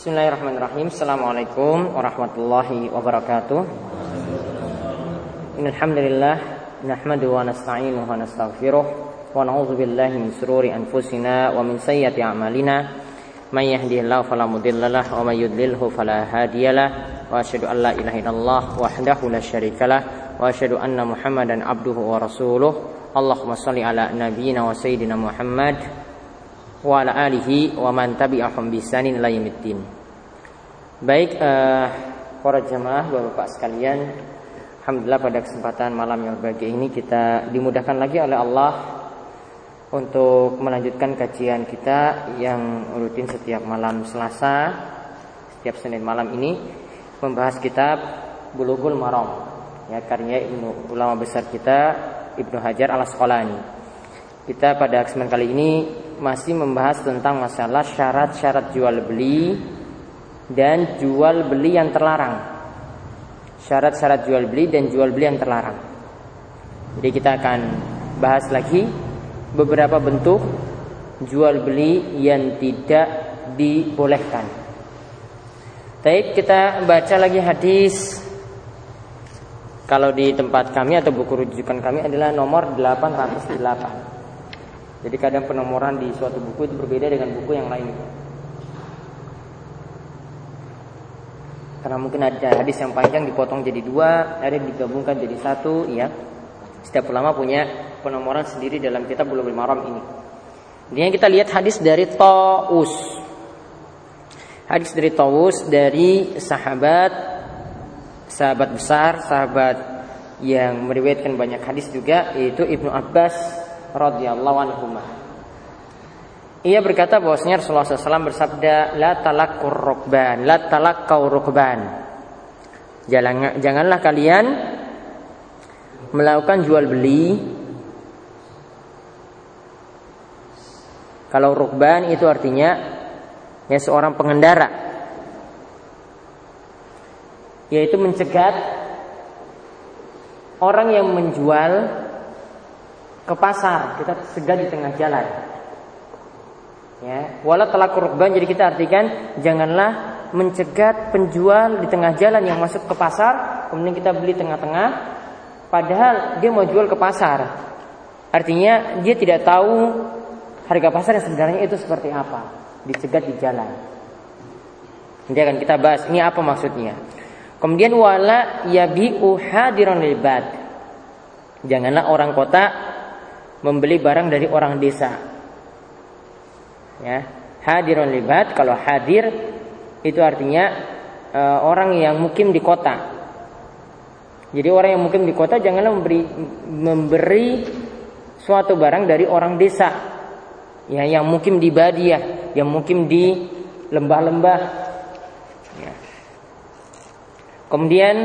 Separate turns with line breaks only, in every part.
Bismillahirrahmanirrahim. Assalamualaikum warahmatullahi wabarakatuh. Innalhamdulillah nahmadu wa nasta'inuhu wa nastaghfiruh wa na'udzu billahi min sururi anfusina wa min sayyiati a'malina. May yahdihillahu fala mudhillalah wa may yudlilhu fala hadiyalah. Wa asyhadu an la ilaha illallah wahdahu la syarikalah wa asyhadu anna Muhammadan abduhu wa rasuluh. Allahumma shalli ala nabiyyina wa sayyidina Muhammad wa ala alihi wa man tabi'ahum bisanin la. Baik uh, para jemaah Bapak-bapak sekalian, alhamdulillah pada kesempatan malam yang berbahagia ini kita dimudahkan lagi oleh Allah untuk melanjutkan kajian kita yang rutin setiap malam Selasa, setiap Senin malam ini membahas kitab Bulughul Maram ya karya Ibnu ulama besar kita Ibnu Hajar Al-Asqalani. Kita pada kesempatan kali ini masih membahas tentang masalah syarat-syarat jual beli dan jual beli yang terlarang. Syarat-syarat jual beli dan jual beli yang terlarang. Jadi kita akan bahas lagi beberapa bentuk jual beli yang tidak dibolehkan. Baik, kita baca lagi hadis kalau di tempat kami atau buku rujukan kami adalah nomor 808. Jadi kadang penomoran di suatu buku itu berbeda dengan buku yang lain. Karena mungkin ada hadis yang panjang dipotong jadi dua, ada digabungkan jadi satu, ya. Setiap ulama punya penomoran sendiri dalam kitab Bulughul Maram ini. Ini kita lihat hadis dari Taus. Hadis dari Taus dari sahabat sahabat besar, sahabat yang meriwayatkan banyak hadis juga yaitu Ibnu Abbas radhiyallahu anhu. Ia berkata bahwasanya Rasulullah SAW bersabda, la talakur rukban, la talakau rukban. Jangan, janganlah kalian melakukan jual beli. Kalau rukban itu artinya ya seorang pengendara, yaitu mencegat orang yang menjual ke pasar, kita segera di tengah jalan. Ya, wala telah kurban jadi kita artikan janganlah mencegat penjual di tengah jalan yang masuk ke pasar, kemudian kita beli tengah-tengah padahal dia mau jual ke pasar. Artinya dia tidak tahu harga pasar yang sebenarnya itu seperti apa, dicegat di jalan. Nanti akan kita bahas ini apa maksudnya. Kemudian wala yabi'u hadiran libat. Janganlah orang kota membeli barang dari orang desa. Ya, hadirun libat kalau hadir itu artinya e, orang yang mukim di kota. Jadi orang yang mukim di kota janganlah memberi memberi suatu barang dari orang desa. Ya, yang mukim di badiah, yang mukim di lembah-lembah. Ya. Kemudian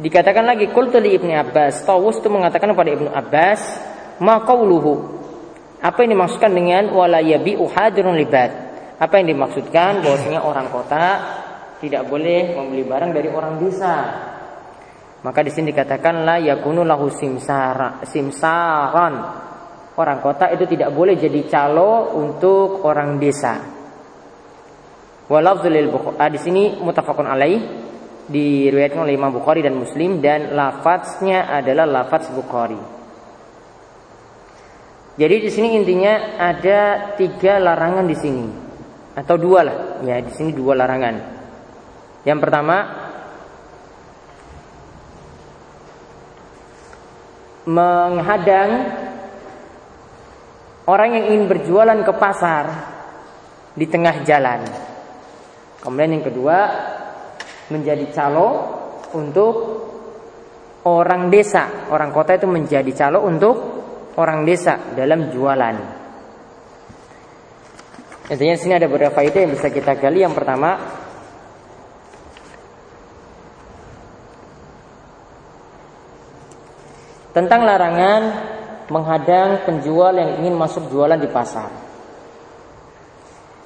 Dikatakan lagi qultu li Ibnu Abbas, Tawus itu mengatakan kepada Ibnu Abbas, "Ma qauluhu?" Apa yang dimaksudkan dengan wala yabi'u libat? Apa yang dimaksudkan bahwasanya orang kota tidak boleh membeli barang dari orang desa? Maka di sini dikatakan la yakunu lahu simsara, simsaran. Orang kota itu tidak boleh jadi calo untuk orang desa. Walafzul. Ah, di sini mutafakun alaih diriwayatkan oleh Imam Bukhari dan Muslim dan lafadznya adalah lafadz Bukhari. Jadi di sini intinya ada tiga larangan di sini atau dua lah ya di sini dua larangan. Yang pertama menghadang orang yang ingin berjualan ke pasar di tengah jalan. Kemudian yang kedua menjadi calo untuk orang desa. Orang kota itu menjadi calo untuk orang desa dalam jualan. Intinya di sini ada beberapa faedah yang bisa kita gali. Yang pertama, tentang larangan menghadang penjual yang ingin masuk jualan di pasar.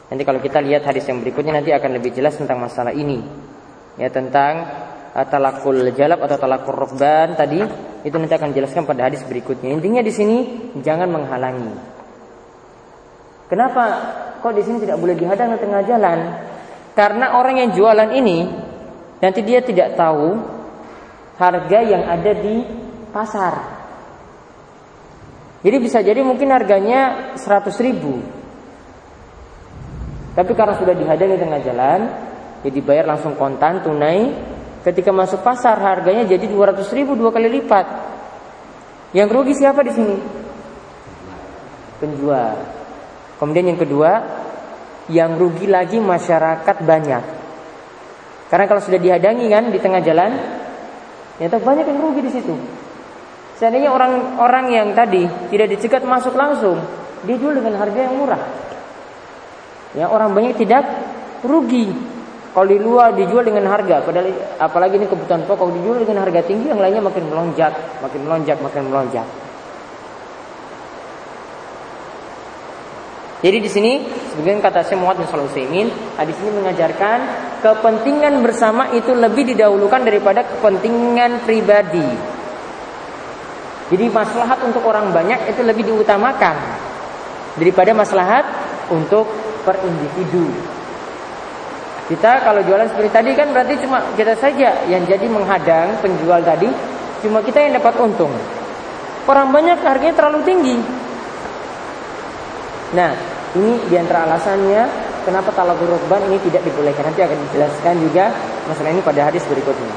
Nanti kalau kita lihat hadis yang berikutnya nanti akan lebih jelas tentang masalah ini ya tentang uh, talakul jalab atau talakul rukban tadi itu nanti akan dijelaskan pada hadis berikutnya. Intinya di sini jangan menghalangi. Kenapa kok di sini tidak boleh dihadang di tengah jalan? Karena orang yang jualan ini nanti dia tidak tahu harga yang ada di pasar. Jadi bisa jadi mungkin harganya 100 ribu. Tapi karena sudah dihadang di tengah jalan, ya dibayar langsung kontan tunai. Ketika masuk pasar harganya jadi 200 ribu dua kali lipat. Yang rugi siapa di sini? Penjual. Kemudian yang kedua, yang rugi lagi masyarakat banyak. Karena kalau sudah dihadangi kan di tengah jalan, ternyata banyak yang rugi di situ. Seandainya orang-orang yang tadi tidak dicegat masuk langsung, dia jual dengan harga yang murah. Ya, orang banyak tidak rugi. Kalau di luar dijual dengan harga, padahal apalagi ini kebutuhan pokok dijual dengan harga tinggi, yang lainnya makin melonjak, makin melonjak, makin melonjak. Jadi di sini sebagian kata Syekh Muhammad bin Shalih Utsaimin, hadis ini mengajarkan kepentingan bersama itu lebih didahulukan daripada kepentingan pribadi. Jadi maslahat untuk orang banyak itu lebih diutamakan daripada maslahat untuk per individu. Kita kalau jualan seperti tadi kan berarti cuma kita saja yang jadi menghadang penjual tadi, cuma kita yang dapat untung. Orang banyak harganya terlalu tinggi. Nah, ini di antara alasannya kenapa talabur rukban ini tidak dibolehkan. Nanti akan dijelaskan juga masalah ini pada hadis berikutnya.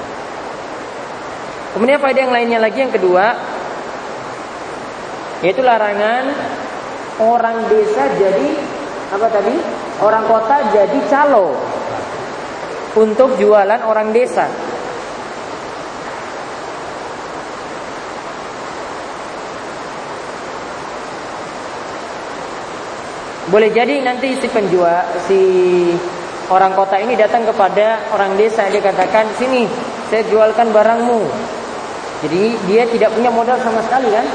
Kemudian faedah yang lainnya lagi yang kedua yaitu larangan orang desa jadi apa tadi? Orang kota jadi calo untuk jualan orang desa. Boleh jadi nanti si penjual si orang kota ini datang kepada orang desa dia katakan sini saya jualkan barangmu. Jadi dia tidak punya modal sama sekali kan?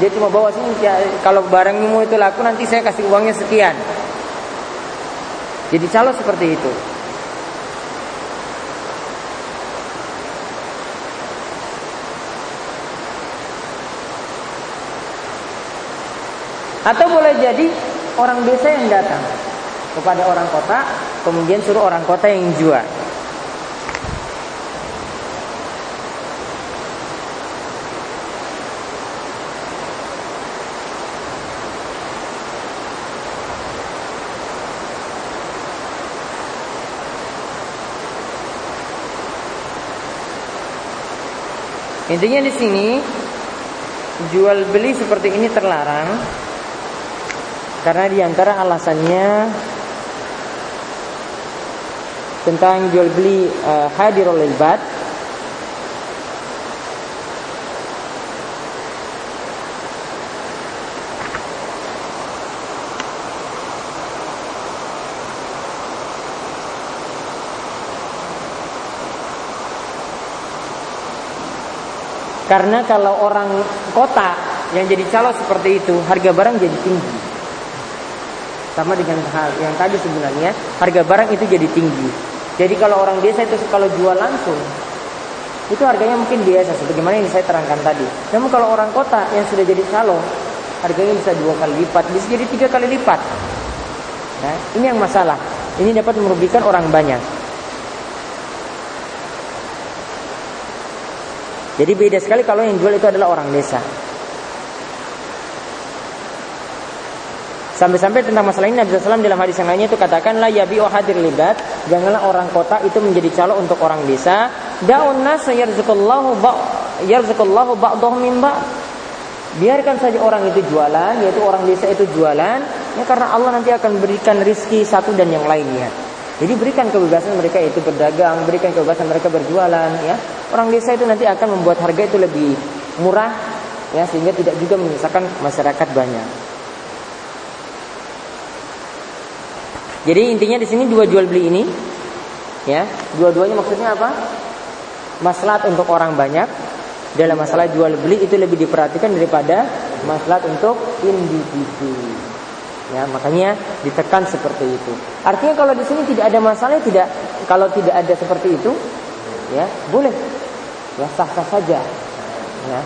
Dia cuma bawa sini kalau barangmu itu laku nanti saya kasih uangnya sekian. Jadi calo seperti itu. Atau boleh jadi orang desa yang datang kepada orang kota, kemudian suruh orang kota yang jual. Intinya di sini jual beli seperti ini terlarang karena di antara alasannya tentang jual beli uh, hadirul ilbad Karena kalau orang kota yang jadi calo seperti itu, harga barang jadi tinggi. Sama dengan hal yang tadi sebenarnya harga barang itu jadi tinggi. Jadi kalau orang desa itu kalau jual langsung itu harganya mungkin biasa sebagaimana yang saya terangkan tadi. Namun kalau orang kota yang sudah jadi calo harganya bisa dua kali lipat, bisa jadi tiga kali lipat. Nah, ini yang masalah. Ini dapat merugikan orang banyak. Jadi beda sekali kalau yang jual itu adalah orang desa. Sampai-sampai tentang masalah ini Nabi SAW dalam hadis yang lainnya itu katakan la yabi hadir libat. Janganlah orang kota itu menjadi calo untuk orang desa. Daun nas yarzuqallahu ba yarzuqallahu ba'dahum min biarkan saja orang itu jualan yaitu orang desa itu jualan ya karena Allah nanti akan berikan rizki satu dan yang lainnya. Jadi berikan kebebasan mereka itu berdagang berikan kebebasan mereka berjualan ya. Orang desa itu nanti akan membuat harga itu lebih murah ya sehingga tidak juga menyisakan masyarakat banyak Jadi intinya di sini dua jual beli ini ya, dua-duanya maksudnya apa? Maslahat untuk orang banyak dalam masalah jual beli itu lebih diperhatikan daripada maslahat untuk individu. Ya, makanya ditekan seperti itu. Artinya kalau di sini tidak ada masalah tidak kalau tidak ada seperti itu ya, boleh. Ya sah-sah saja. Ya.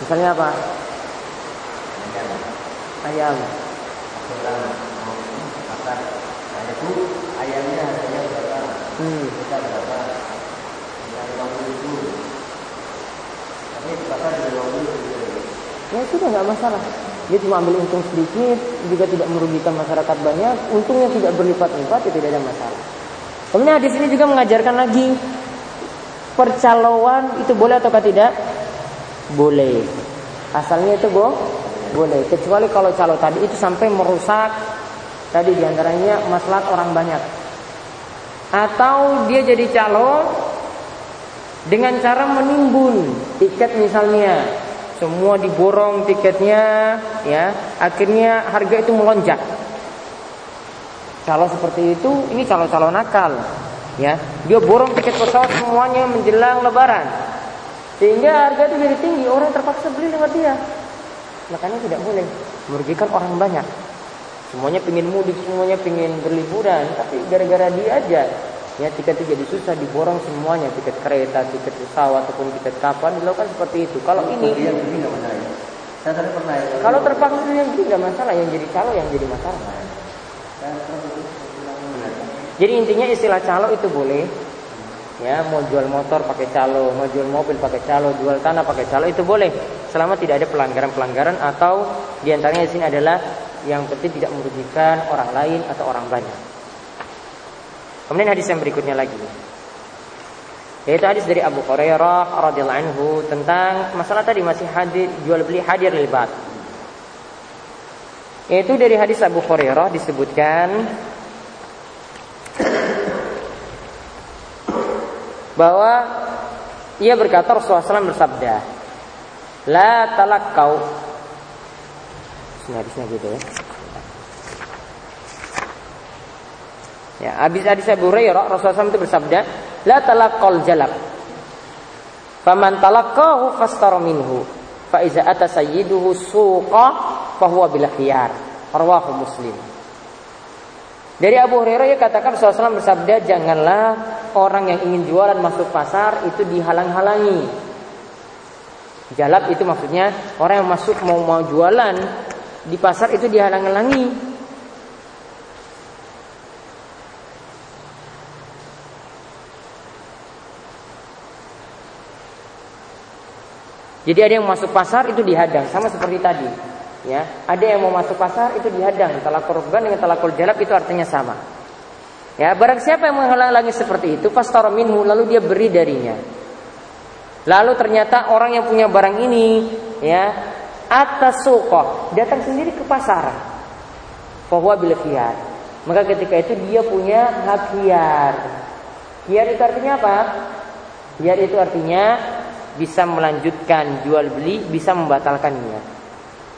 Misalnya apa? Ayam. Ayam.
Itu ayamnya harganya berapa? Hmm. Kita berapa? Kita lima puluh ribu. Tapi pasar di lima puluh ribu.
Ya itu nggak masalah. Dia cuma ambil untung sedikit, juga tidak merugikan masyarakat banyak, untungnya tidak berlipat-lipat, itu tidak ada masalah. Kemudian hadis ini juga mengajarkan lagi percaloan itu boleh atau tidak? Boleh. Asalnya itu boh, boleh. Kecuali kalau calo tadi itu sampai merusak tadi di antaranya masalah orang banyak. Atau dia jadi calo dengan cara menimbun tiket misalnya. Semua diborong tiketnya ya. Akhirnya harga itu melonjak. Calo seperti itu ini calo-calo nakal ya. Dia borong tiket pesawat semuanya menjelang lebaran. Sehingga harga itu jadi tinggi orang terpaksa beli lewat dia. Makanya tidak boleh merugikan orang banyak semuanya pingin mudik semuanya pingin berliburan tapi gara-gara dia aja. Ya tiket itu jadi susah diborong semuanya. Tiket kereta tiket pesawat ataupun tiket kapal dilakukan seperti itu. Kalau ini
yang ini nggak masalah ya? Saya tadi pernah
kalau terpaksa yang beli nggak masalah. Yang jadi calo yang jadi masalah. Jadi intinya istilah calo itu boleh. Ya mau jual motor pakai calo mau jual mobil pakai calo jual tanah pakai calo itu boleh. Selama tidak ada pelanggaran-pelanggaran atau di antaranya di sini adalah yang penting tidak merugikan orang lain atau orang banyak. Kemudian hadis yang berikutnya lagi. Yaitu hadis dari Abu Hurairah radhiyallahu anhu tentang masalah tadi masih hadir jual beli hadir libat yaitu dari hadis Abu Hurairah disebutkan bahwa ia berkata Rasulullah SAW bersabda, La talakkau Sini hadisnya gitu ya. Ya, habis hadis Abu Hurairah Rasulullah SAW itu bersabda, La talaqqal jalab. Faman talaqahu fastara minhu. Fa iza ata sayyiduhu suqa fa huwa bil khiyar. Rawahu Muslim. Dari Abu Hurairah ya katakan Rasulullah SAW bersabda janganlah orang yang ingin jualan masuk pasar itu dihalang-halangi. Jalab itu maksudnya orang yang masuk mau mau jualan di pasar itu dihalang-halangi. Jadi ada yang masuk pasar itu dihadang sama seperti tadi. Ya, ada yang mau masuk pasar itu dihadang. Talakul rukban dengan talakul jalab itu artinya sama. Ya, barang siapa yang menghalang-halangi seperti itu, fastara minhu lalu dia beri darinya. Lalu ternyata orang yang punya barang ini, ya, atas sukoh datang sendiri ke pasar. Bahwa bil khiyar. Maka ketika itu dia punya hak khiyar. Khiyar itu artinya apa? Khiyar itu artinya bisa melanjutkan jual beli, bisa membatalkannya.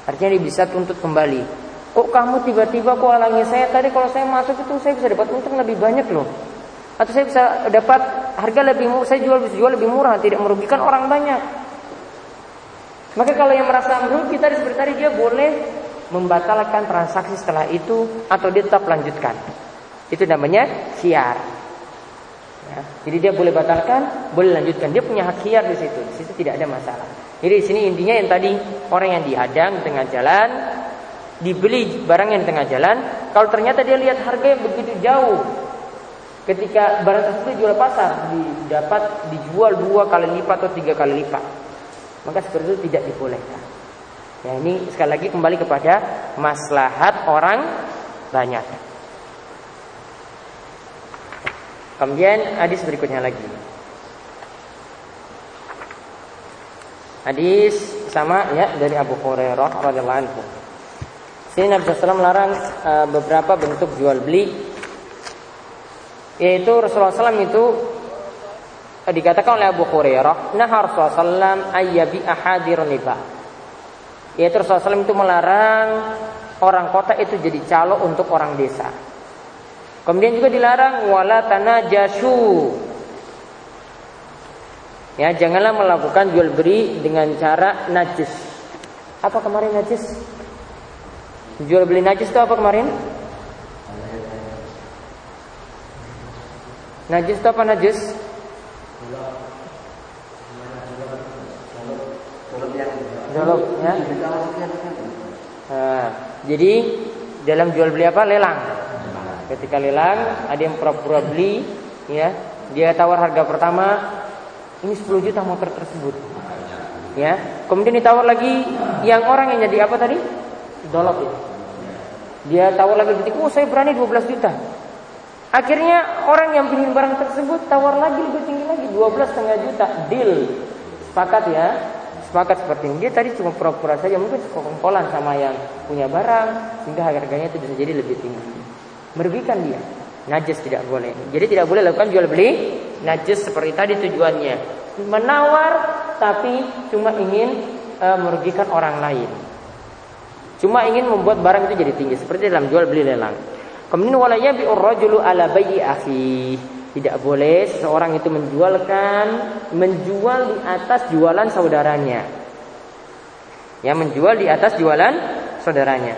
Artinya dia bisa tuntut kembali. Kok kamu tiba-tiba kok halangi saya tadi kalau saya masuk itu saya bisa dapat untung lebih banyak loh. Atau saya bisa dapat harga lebih murah, saya jual bisa jual lebih murah, tidak merugikan orang banyak. Maka kalau yang merasa merugi tadi seperti tadi dia boleh membatalkan transaksi setelah itu atau dia tetap lanjutkan. Itu namanya khiar. Ya, jadi dia boleh batalkan, boleh lanjutkan. Dia punya hak khiar di situ. Di situ tidak ada masalah. Jadi di sini intinya yang tadi orang yang dihadang di tengah jalan dibeli yang di tengah jalan, kalau ternyata dia lihat harga yang begitu jauh, ketika barang tersebut dijual pasar, didapat dijual dua kali lipat atau tiga kali lipat, maka seperti itu tidak dibolehkan. Ya ini sekali lagi kembali kepada maslahat orang banyak. Kemudian hadis berikutnya lagi. Hadis sama ya dari Abu Hurairah radhiyallahu anhu. Sini Nabi SAW melarang uh, beberapa bentuk jual beli yaitu Rasulullah SAW itu dikatakan oleh Abu Hurairah nah Rasulullah SAW ayyabi ahadir riba yaitu Rasulullah itu melarang orang kota itu jadi calo untuk orang desa kemudian juga dilarang wala tanajashu Ya, janganlah melakukan jual beli dengan cara najis. Apa kemarin najis? Jual beli najis itu apa kemarin? Najis itu apa najis? Dolok, ya. Nah, jadi dalam jual beli apa? Lelang. Ketika lelang, ada yang pura-pura beli, ya, dia tawar harga pertama, ini 10 juta motor tersebut. Ya, kemudian ditawar lagi yang orang yang jadi apa tadi? Dolop ya. Dia tawar lagi ketika, oh saya berani 12 juta. Akhirnya orang yang pilih barang tersebut tawar lagi lebih tinggi lagi 12 setengah juta. Deal. Sepakat ya? Sepakat seperti ini. Dia tadi cuma pura-pura saja mungkin sekongkolan sama yang punya barang sehingga harganya itu bisa jadi lebih tinggi. Merugikan dia. Najis tidak boleh. Jadi tidak boleh lakukan jual beli najis seperti tadi tujuannya. Menawar tapi cuma ingin e, merugikan orang lain. Cuma ingin membuat barang itu jadi tinggi seperti dalam jual beli lelang Kemudian walaya bi rajulu ala bayi akhi. Tidak boleh seseorang itu menjualkan menjual di atas jualan saudaranya. Ya, menjual di atas jualan saudaranya.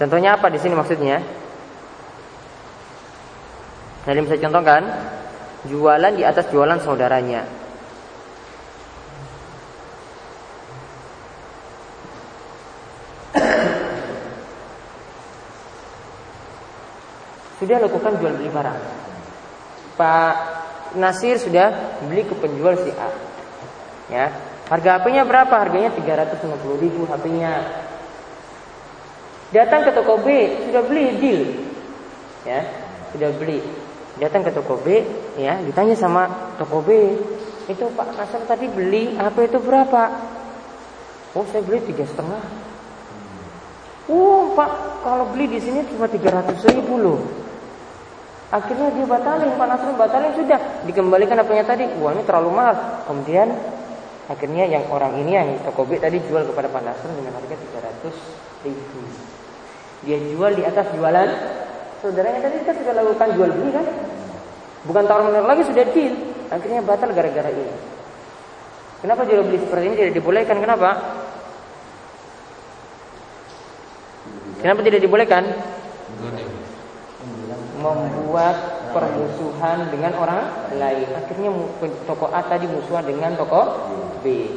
Contohnya apa di sini maksudnya? Jadi bisa contohkan jualan di atas jualan saudaranya. Sudah lakukan jual beli barang. Pak Nasir sudah beli ke penjual si A. Ya, harga HP-nya berapa? Harganya 350 ribu HP-nya. Datang ke toko B, sudah beli deal. Ya, sudah beli. Datang ke toko B, ya, ditanya sama toko B, itu Pak Nasir tadi beli HP itu berapa? Oh, saya beli tiga setengah. Oh, Pak, kalau beli di sini cuma 300 ribu loh. Akhirnya dia batalin, Pak Nasrul batalin sudah dikembalikan apanya tadi. Ini terlalu mahal. Kemudian akhirnya yang orang ini yang toko B tadi jual kepada Pak Nasrul dengan harga 300 ribu. Dia jual di atas jualan saudaranya tadi kita sudah lakukan jual beli kan? Bukan tawar menawar lagi sudah deal. Akhirnya batal gara-gara ini. Kenapa jual beli seperti ini tidak dibolehkan? Kenapa? Kenapa tidak dibolehkan? Membuat permusuhan dengan orang lain. Akhirnya toko A tadi musuhan dengan toko B.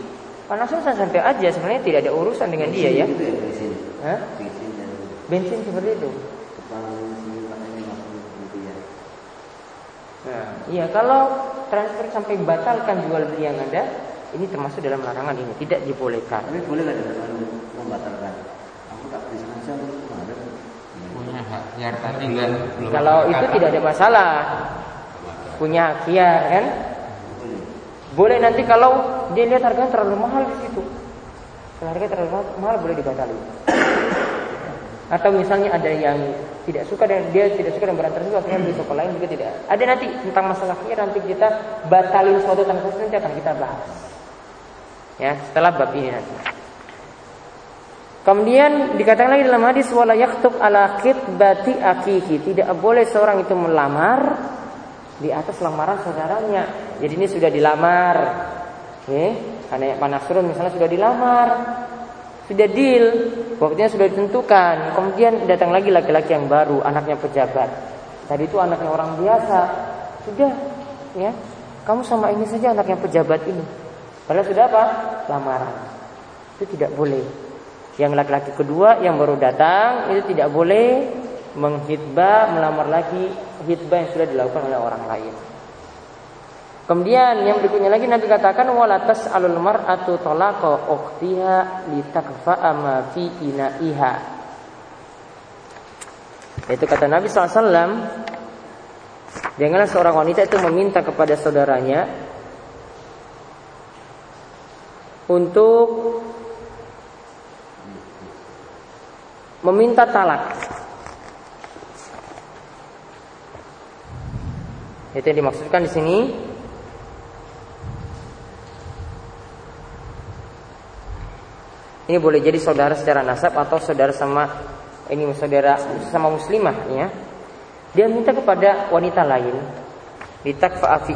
Panasnya santai aja sebenarnya tidak ada urusan dengan dia ya. Gitu ya bensin. Hah? Bensin seperti itu. Nah, iya kalau transfer sampai batalkan jual beli yang ada, ini termasuk dalam larangan ini, tidak dibolehkan.
Tapi boleh nggak dengan membatalkan? Aku tak bisa
hak tadi kan Kalau itu tidak ada masalah. Punya hak kan? Boleh nanti kalau dia lihat harganya terlalu mahal di situ. Kalau harga terlalu mahal boleh dibatalkan. Atau misalnya ada yang tidak suka dan dia tidak suka dengan barang tersebut akhirnya beli toko lain juga tidak. Ada nanti tentang masalahnya nanti kita batalin suatu transaksi nanti akan kita bahas. Ya, setelah bab ini nanti. Kemudian dikatakan lagi dalam hadis wala yaktub ala khitbati akihi. Tidak boleh seorang itu melamar di atas lamaran saudaranya. Jadi ini sudah dilamar. Oke, karena Panasrun misalnya sudah dilamar. Sudah deal, waktunya sudah ditentukan. Kemudian datang lagi laki-laki yang baru, anaknya pejabat. Tadi itu anaknya orang biasa. Sudah, ya. Kamu sama ini saja anaknya pejabat ini. Padahal sudah apa? Lamaran. Itu tidak boleh. Yang laki-laki kedua yang baru datang itu tidak boleh menghitbah melamar lagi hitbah yang sudah dilakukan oleh orang lain. Kemudian yang berikutnya lagi Nabi katakan walatas alul mar'atu talaqa ukhtiha litakfa'a ma fi ina'iha. Itu kata Nabi SAW Janganlah seorang wanita itu meminta kepada saudaranya Untuk meminta talak. Itu yang dimaksudkan di sini. Ini boleh jadi saudara secara nasab atau saudara sama ini saudara sama muslimah ya. Dia minta kepada wanita lain ditakfa fi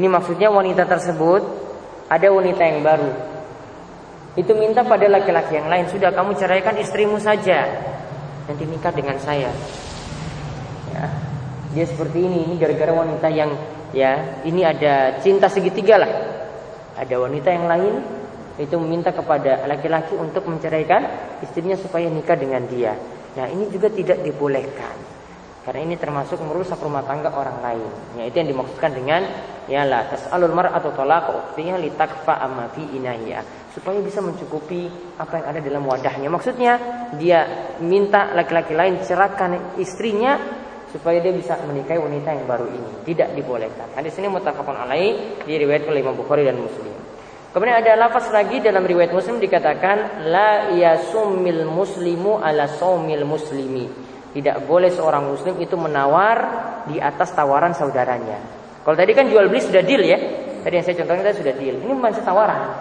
Ini maksudnya wanita tersebut ada wanita yang baru. Itu minta pada laki-laki yang lain, sudah kamu ceraikan istrimu saja. Nanti nikah dengan saya. Ya. Dia seperti ini, ini gara-gara wanita yang ya, ini ada cinta segitiga lah. Ada wanita yang lain itu meminta kepada laki-laki untuk menceraikan istrinya supaya nikah dengan dia. Nah, ini juga tidak dibolehkan. Karena ini termasuk merusak rumah tangga orang lain. Ya, itu yang dimaksudkan dengan ya la tas'alul mar'atu talaqa ukhtiha litakfa amma fi inahiya. Supaya bisa mencukupi apa yang ada dalam wadahnya. Maksudnya dia minta laki-laki lain cerahkan istrinya supaya dia bisa menikahi wanita yang baru ini. Tidak dibolehkan. Hadis ini muttafaqun alaih diriwayatkan oleh Imam Bukhari dan Muslim. Kemudian ada lafaz lagi dalam riwayat Muslim dikatakan la yasumil muslimu ala saumil muslimi. Tidak boleh seorang muslim itu menawar di atas tawaran saudaranya. Kalau tadi kan jual beli sudah deal ya. Tadi yang saya contohkan tadi sudah deal. Ini masih tawaran.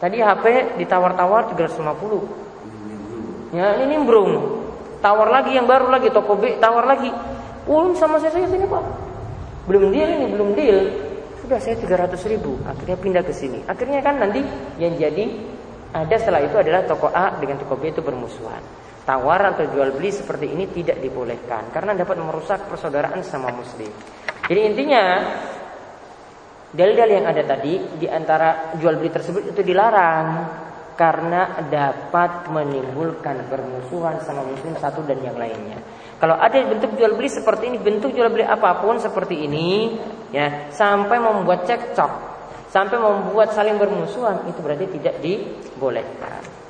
Tadi HP ditawar-tawar 350. Ya, ini nimbrung. Tawar lagi yang baru lagi toko B tawar lagi. Ulun sama saya saya sini Pak. Belum deal ini, belum deal. Sudah saya 300 ribu Akhirnya pindah ke sini Akhirnya kan nanti yang jadi Ada setelah itu adalah toko A dengan toko B itu bermusuhan tawaran atau jual beli seperti ini tidak dibolehkan karena dapat merusak persaudaraan sama muslim. Jadi intinya dalil-dalil yang ada tadi di antara jual beli tersebut itu dilarang karena dapat menimbulkan permusuhan sama muslim satu dan yang lainnya. Kalau ada bentuk jual beli seperti ini, bentuk jual beli apa pun seperti ini, ya sampai membuat cekcok, sampai membuat saling bermusuhan, itu berarti tidak dibolehkan.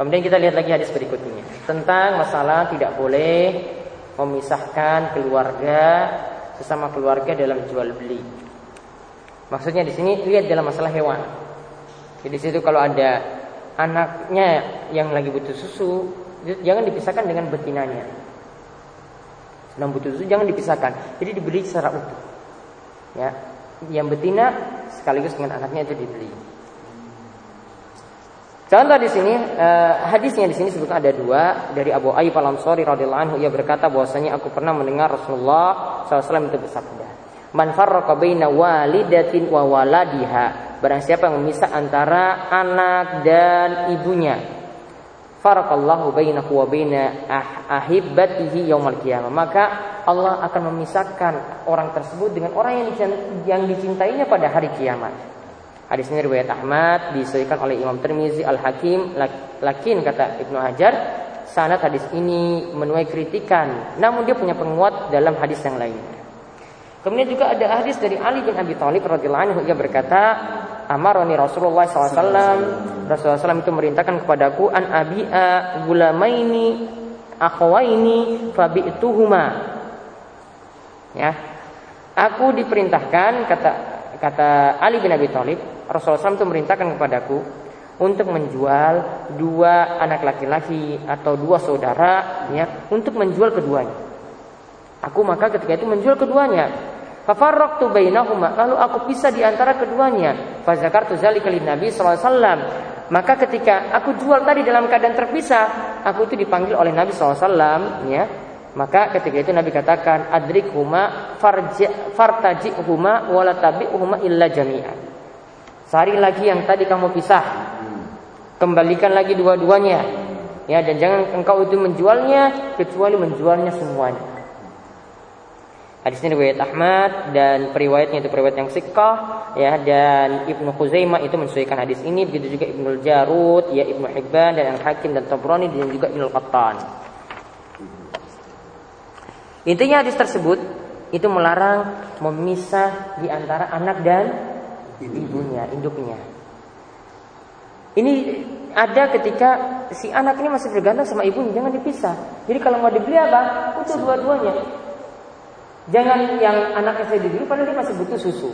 Kemudian kita lihat lagi hadis berikutnya tentang masalah tidak boleh memisahkan keluarga sesama keluarga dalam jual beli. Maksudnya di sini lihat dalam masalah hewan. Jadi di situ kalau ada anaknya yang lagi butuh susu, jangan dipisahkan dengan betinanya. Sedang butuh susu jangan dipisahkan. Jadi dibeli secara utuh. Ya, yang betina sekaligus dengan anaknya itu dibeli. Contoh di sini eh, hadisnya di sini sebutkan ada dua dari Abu Ayyub Al Ansari radhiyallahu anhu ia berkata bahwasanya aku pernah mendengar Rasulullah SAW itu bersabda, "Man farraqa baina walidatin wa waladiha." Barang siapa yang memisah antara anak dan ibunya, faraqallahu bainahu wa baina ah, ahibbatihi yaumal qiyamah. Maka Allah akan memisahkan orang tersebut dengan orang yang dicintainya pada hari kiamat. Hadis ini riwayat Ahmad disebutkan oleh Imam Tirmizi Al-Hakim. Lakin kata Ibnu Hajar sanad hadis ini menuai kritikan. Namun dia punya penguat dalam hadis yang lain. Kemudian juga ada hadis dari Ali bin Abi Thalib radhiyallahu anhu. Ia berkata Amaroni Rasulullah SAW Rasulullah SAW itu merintahkan kepadaku An abi'a gulamaini Akhawaini Fabi'tuhuma. Ya. Aku diperintahkan kata kata Ali bin Abi Thalib Rasulullah SAW itu merintahkan kepadaku untuk menjual dua anak laki-laki atau dua saudara ya untuk menjual keduanya. Aku maka ketika itu menjual keduanya. Fafarraqtu bainahuma lalu aku pisah di antara keduanya. Fazakartu zalika Nabi sallallahu alaihi wasallam. Maka ketika aku jual tadi dalam keadaan terpisah, aku itu dipanggil oleh Nabi SAW ya. Maka ketika itu Nabi katakan adrik huma fartaji huma walatabi huma illa jami'an. Cari lagi yang tadi kamu pisah. Kembalikan lagi dua-duanya. Ya, dan jangan engkau itu menjualnya kecuali menjualnya semuanya. Hadis ini riwayat Ahmad dan periwayatnya itu periwayat yang sikah ya dan Ibnu Khuzaimah itu menyesuaikan hadis ini begitu juga Ibnu Jarud ya Ibnu Hibban dan yang Hakim dan Tabrani dan juga Ibnu Qattan. Intinya hadis tersebut itu melarang memisah di antara anak dan ibunya, induknya. Ini ada ketika si anak ini masih bergantung sama ibunya, jangan dipisah. Jadi kalau mau dibeli apa? Utuh dua-duanya. Jangan yang anaknya saya dibeli padahal dia masih butuh susu.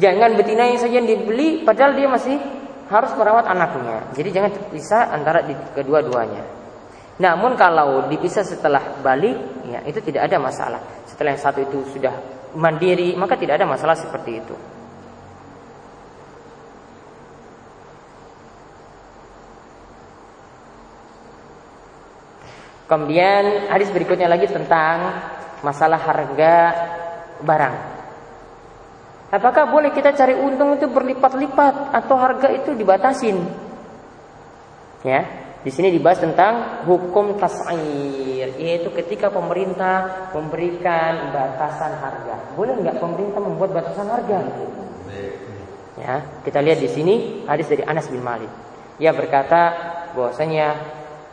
Jangan betina yang saja yang dibeli padahal dia masih harus merawat anaknya. Jadi jangan terpisah antara kedua-duanya. Namun kalau dipisah setelah balik, ya itu tidak ada masalah. Setelah yang satu itu sudah mandiri, maka tidak ada masalah seperti itu. Kemudian hadis berikutnya lagi tentang masalah harga barang. Apakah boleh kita cari untung itu berlipat-lipat atau harga itu dibatasin? Ya, di sini dibahas tentang hukum tas'ir, yaitu ketika pemerintah memberikan batasan harga. Boleh nggak pemerintah membuat batasan harga? Ya, kita lihat di sini hadis dari Anas bin Malik. Ia berkata bahwasanya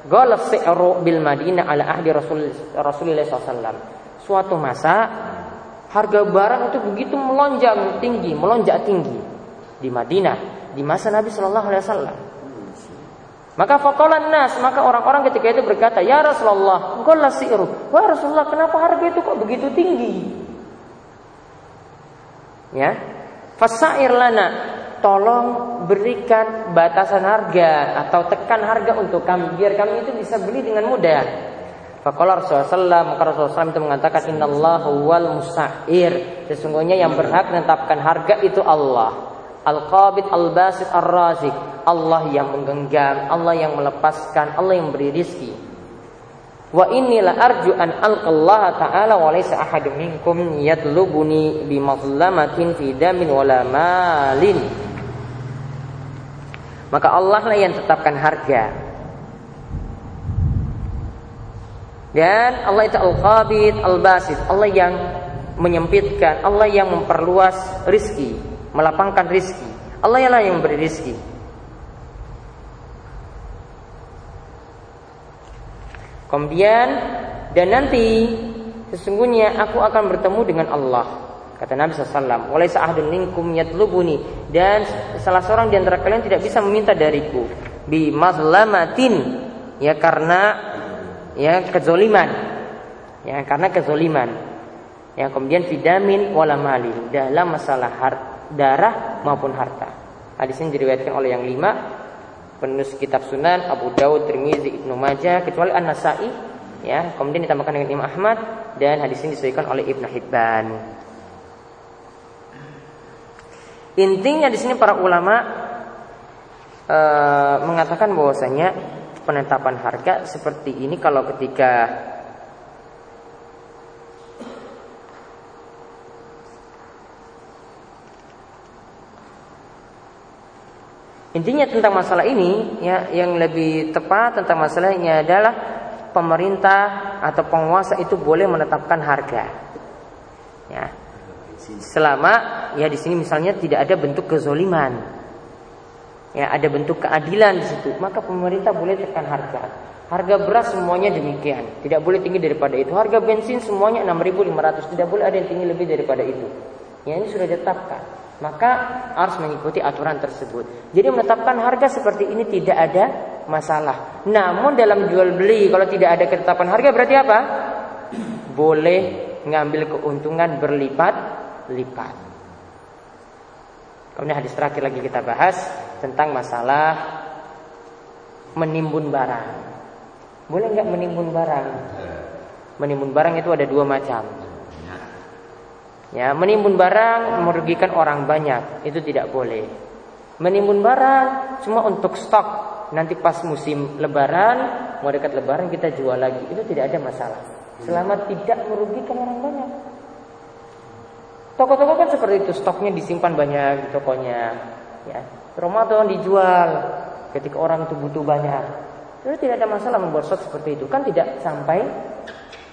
Ghalab si'ru bil Madinah ala Rasul Rasulullah SAW. Suatu masa harga barang itu begitu melonjak tinggi, melonjak tinggi di Madinah di masa Nabi Shallallahu Alaihi Wasallam. Maka fakolan nas, maka orang-orang ketika itu berkata, Ya Rasulullah, engkau siru. Wah Rasulullah, kenapa harga itu kok begitu tinggi? Ya, fasair lana, tolong berikan batasan harga atau tekan harga untuk kami biar kami itu bisa beli dengan mudah. Fakolar Rasulullah maka Rasulullah itu mengatakan Inna Allah wal musair Sesungguhnya yang berhak menetapkan harga itu Allah. Al-Qabid Al-Basit Ar-Razik Allah yang menggenggam Allah yang melepaskan Allah yang memberi rizki. Wa inilah arju an alqallaha ta'ala wa laysa ahadun minkum yatlubuni bi mazlamatin fi damin malin Maka Allah lah yang tetapkan harga Dan Allah itu Al-Qabid Al-Basit Allah yang menyempitkan Allah yang memperluas rizki melapangkan rizki. Allah lah yang memberi rizki. Kemudian dan nanti sesungguhnya aku akan bertemu dengan Allah. Kata Nabi SAW, Walai sa'ahdun minkum yatlubuni Dan salah seorang di antara kalian tidak bisa meminta dariku Bi mazlamatin Ya karena Ya kezoliman Ya karena kezoliman Ya kemudian vidamin wala mali Dalam masalah harta darah maupun harta. Hadis ini diriwayatkan oleh yang lima penulis kitab Sunan Abu Dawud, Tirmizi, Ibnu Majah kecuali An-Nasa'i ya. Kemudian ditambahkan dengan Imam Ahmad dan hadis ini disebutkan oleh Ibnu Hibban. Intinya di sini para ulama e, mengatakan bahwasanya penetapan harga seperti ini kalau ketika Intinya tentang masalah ini ya yang lebih tepat tentang masalahnya adalah pemerintah atau penguasa itu boleh menetapkan harga. Ya. Selama ya di sini misalnya tidak ada bentuk kezoliman. Ya, ada bentuk keadilan di situ, maka pemerintah boleh tekan harga. Harga beras semuanya demikian, tidak boleh tinggi daripada itu. Harga bensin semuanya 6.500, tidak boleh ada yang tinggi lebih daripada itu. Ya ini sudah ditetapkan maka harus mengikuti aturan tersebut. Jadi menetapkan harga seperti ini tidak ada masalah. Namun dalam jual beli kalau tidak ada ketetapan harga berarti apa? Boleh ngambil keuntungan berlipat-lipat. Kemudian hadis terakhir lagi kita bahas tentang masalah menimbun barang. Boleh nggak menimbun barang? Menimbun barang itu ada dua macam. Ya, menimbun barang merugikan orang banyak, itu tidak boleh. Menimbun barang cuma untuk stok. Nanti pas musim lebaran, mau dekat lebaran kita jual lagi. Itu tidak ada masalah. Selama tidak merugikan orang banyak. Toko-toko kan seperti itu, stoknya disimpan banyak di tokonya. Ya, Ramadan dijual ketika orang itu butuh banyak. Itu tidak ada masalah membuat stok seperti itu. Kan tidak sampai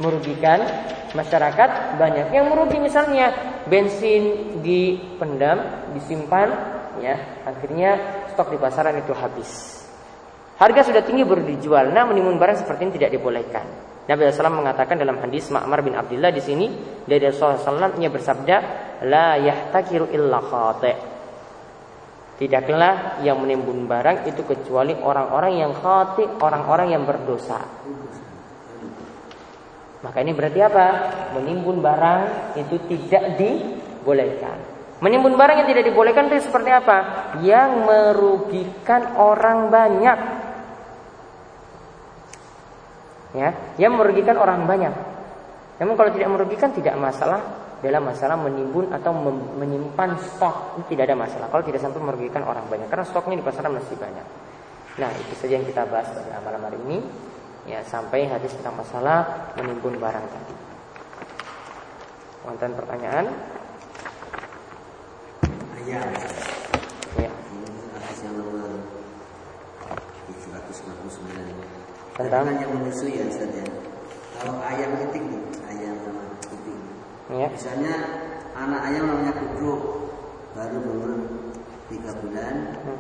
merugikan masyarakat banyak. Yang merugi misalnya bensin dipendam, disimpan, ya akhirnya stok di pasaran itu habis. Harga sudah tinggi baru dijual. Nah, menimbun barang seperti ini tidak dibolehkan. Nabi SAW mengatakan dalam hadis Ma'mar bin Abdullah di sini dari Rasulullah SAW ia bersabda, la yahtakiru illa khate. Tidaklah yang menimbun barang itu kecuali orang-orang yang khati, orang-orang yang berdosa. Maka ini berarti apa? Menimbun barang itu tidak dibolehkan. Menimbun barang yang tidak dibolehkan itu seperti apa? Yang merugikan orang banyak. Ya, yang merugikan orang banyak. Namun kalau tidak merugikan tidak masalah dalam masalah menimbun atau menyimpan stok itu tidak ada masalah. Kalau tidak sampai merugikan orang banyak karena stoknya di pasaran masih banyak. Nah, itu saja yang kita bahas pada malam hari ini. Ya, sampai hadis tentang masalah menimbun barang tadi. Wonten pertanyaan? Ya.
Yang nomor 769.
Tentang?
Yang menyusui ya Ustaz ya. Kalau ayam itik nih, ayam sama itik.
Ya.
Misalnya anak ayam namanya kudruk baru umur tiga bulan
Hmm.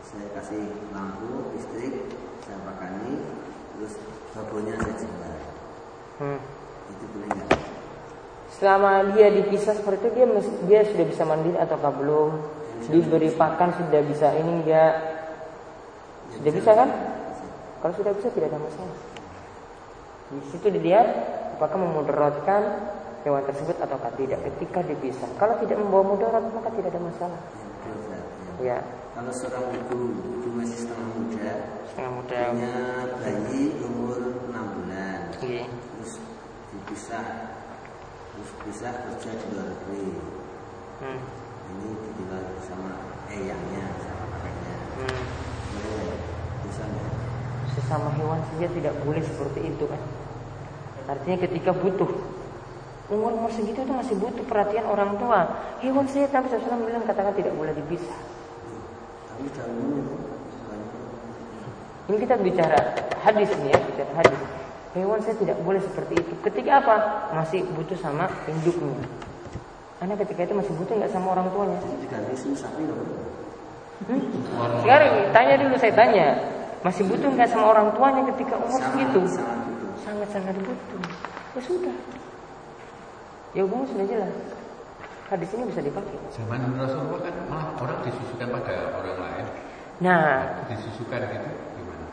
saya kasih lampu listrik saya pakani terus babonnya saya jual
Hmm.
itu boleh nggak
Selama dia dipisah seperti itu dia dia sudah bisa mandiri ataukah belum? Diberi pakan sudah bisa ini enggak? Sudah bisa kan? Kalau sudah bisa tidak ada masalah. Di situ dilihat apakah memudaratkan hewan tersebut ataukah tidak ketika dipisah. Kalau tidak membawa mudarat maka tidak ada masalah.
Ya, ya.
Ya,
kalau seorang ibu ibu masih setengah muda
setengah muda.
punya bayi umur 6 bulan
Iya.
terus dipisah terus pisah kerja di luar negeri
Hmm.
ini ditinggal bersama eyangnya sama kakaknya
Hmm.
boleh bisa nggak
Sesama hewan saja tidak boleh seperti itu kan. Artinya ketika butuh umur umur segitu itu masih butuh perhatian orang tua. Hewan saya Nabi SAW bilang katakan tidak boleh dipisah.
tapi
Ini kita bicara hadis nih ya, bicara hadis. Hewan saya tidak boleh seperti itu. Ketika apa? Masih butuh sama induknya. Karena ketika itu masih butuh nggak sama orang tuanya.
sapi
Hmm? Sekarang tanya dulu saya tanya, masih butuh nggak sama orang tuanya ketika umur segitu?
sangat
Sangat-sangat butuh. Ya sudah. Ya hubungan sudah jelas. Hadis ini bisa dipakai.
Zaman Rasulullah kan malah orang disusukan pada orang lain.
Nah,
Disusukan gitu gimana?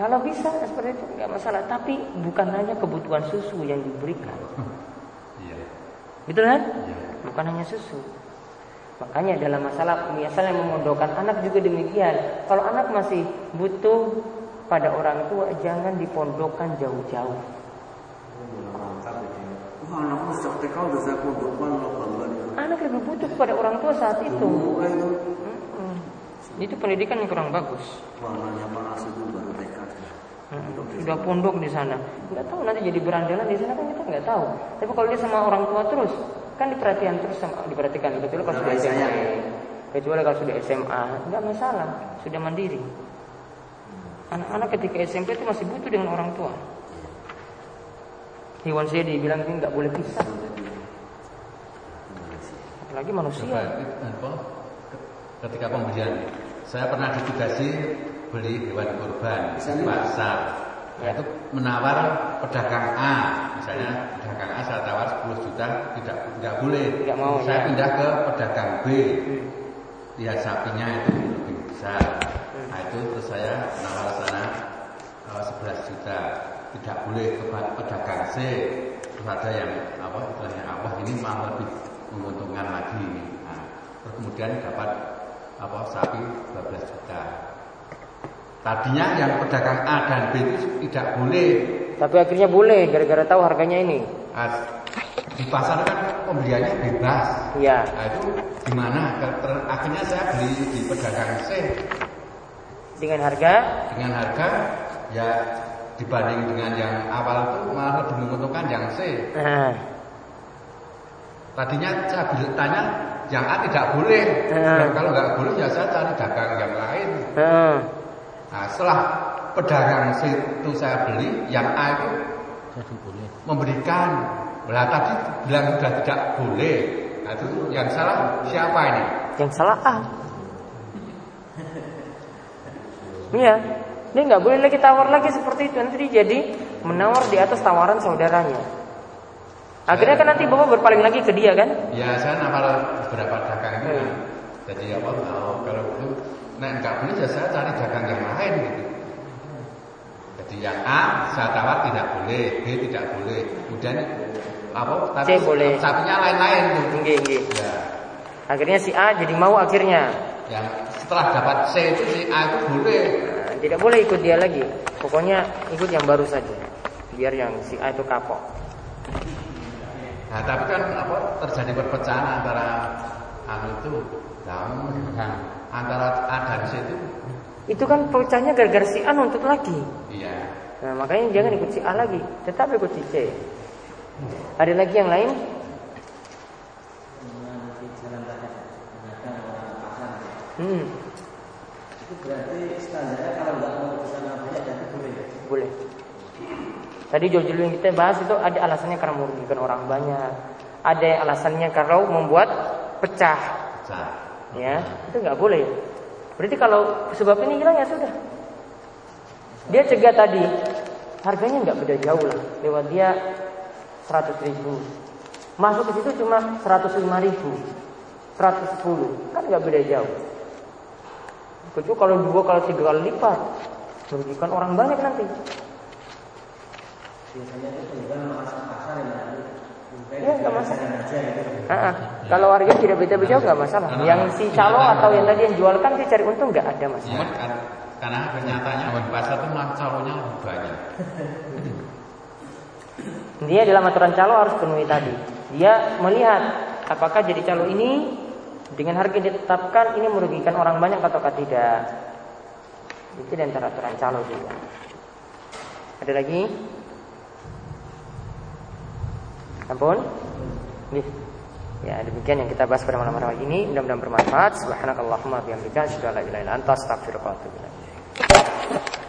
kalau bisa seperti itu nggak masalah. Tapi bukan hanya kebutuhan susu yang diberikan.
Iya.
Betul kan?
Iya.
Bukan hanya susu. Makanya dalam masalah misalnya memondokan anak juga demikian. Kalau anak masih butuh pada orang tua, jangan dipondokkan jauh-jauh. Anak lebih butuh kepada orang tua saat itu.
Dulu itu
pendidikan yang kurang bagus.
warnanya panas itu baru TK
Mm, Sudah pondok di sana, nggak tahu nanti jadi berandalan di sana kan kita nggak tahu. Tapi kalau dia sama orang tua terus, kan diperhatikan terus sama diperhatikan. Kecuali kalau sudah
Udah
SMA, kecuali kalau sudah SMA, nggak masalah, sudah mandiri. Anak-anak ketika SMP itu masih butuh dengan orang tua. Hewan saya dibilang ini nggak boleh pisah, apalagi manusia.
Ketika pembelian saya pernah ditugasi beli hewan kurban di pasar. Nah, itu menawar pedagang A, misalnya pedagang A saya tawar 10 juta tidak tidak boleh.
Nggak mau,
saya
ya.
pindah ke pedagang B.
Hmm.
Lihat sapinya itu lebih besar. Nah, itu terus saya nawar sana eh, 11 juta. Tidak boleh ke pedagang C. Terus ada yang apa istilahnya apa ini malah lebih menguntungkan lagi. Nah, terus kemudian dapat apa sapi 12 juta. Tadinya yang pedagang A dan B itu tidak boleh.
Tapi akhirnya boleh gara-gara tahu harganya ini.
Nah, di pasar kan pembeliannya bebas.
Iya.
Nah itu gimana? Akhirnya saya beli di pedagang C
Dengan harga
dengan harga ya dibanding dengan yang awal itu malah lebih menguntungkan yang C.
nah,
Tadinya saya beli- tanya yang A tidak boleh.
Hmm.
Dan kalau nggak boleh ya saya cari dagang yang lain.
nah,
Nah setelah pedagang C itu saya beli, yang A itu memberikan. Nah tadi bilang sudah tidak boleh. Nah itu yang salah siapa ini?
yang salah A. Iya, dia nggak boleh lagi tawar lagi seperti itu. Nanti dia jadi menawar di atas tawaran saudaranya. Akhirnya kan nanti bapak berpaling lagi ke dia kan?
Ya saya nafal beberapa dagang itu.
Hmm.
Jadi apa? Oh, kalau itu, nah nggak boleh ya saya cari dagang yang lain gitu. Jadi yang A saya tawar tidak boleh, B tidak boleh. Kemudian apa?
C boleh.
Sapinya lain-lain tuh.
Enggak.
Ya,
Akhirnya si A jadi mau akhirnya.
yang setelah dapat C itu si A itu boleh.
Nah, tidak boleh ikut dia lagi. Pokoknya ikut yang baru saja. Biar yang si A itu kapok.
Nah tapi kan apa terjadi perpecahan antara anu itu, kamu antara A dan C itu,
Itu kan pecahnya gara-gara si A nuntut lagi.
iya.
Nah, makanya jangan ikut si A lagi, tetap ikut si C. Ada lagi yang lain? Hmm.
Itu berarti standarnya kalau nggak mau banyak jadi boleh.
Boleh. Tadi jauh dulu yang kita bahas itu ada alasannya karena merugikan orang banyak. Ada alasannya kalau membuat pecah.
Pecah.
Ya, itu nggak boleh. Berarti kalau sebab ini hilang ya sudah. Dia cegah tadi, harganya nggak beda jauh lah. Lewat dia 100 ribu. Masuk ke situ cuma 105 ribu. 110 kan nggak beda jauh. Kecuali kalau dua kalau tiga kali lipat merugikan orang banyak nanti.
Biasanya itu penjual pasar pasar yang
Ya nggak masalah. Kalau harga tidak beda jauh nggak masalah. Yang si calo atau yang tadi yang jualkan dia cari untung nggak ada
Ya,
masalah.
kan, karena kenyataannya di pasar itu malah calonnya lebih banyak.
Dia dalam aturan calo harus penuhi tadi. Dia melihat apakah jadi calo ini dengan harga yang ditetapkan ini merugikan orang banyak ataukah tidak. Itu di antara aturan calo juga. Ada lagi? Ampun. Nih. Ya, demikian yang kita bahas pada malam hari ini. Mudah-mudahan bermanfaat. Subhanakallahumma bihamdika asyhadu an la ilaha illa anta astaghfiruka wa atubu ilaik.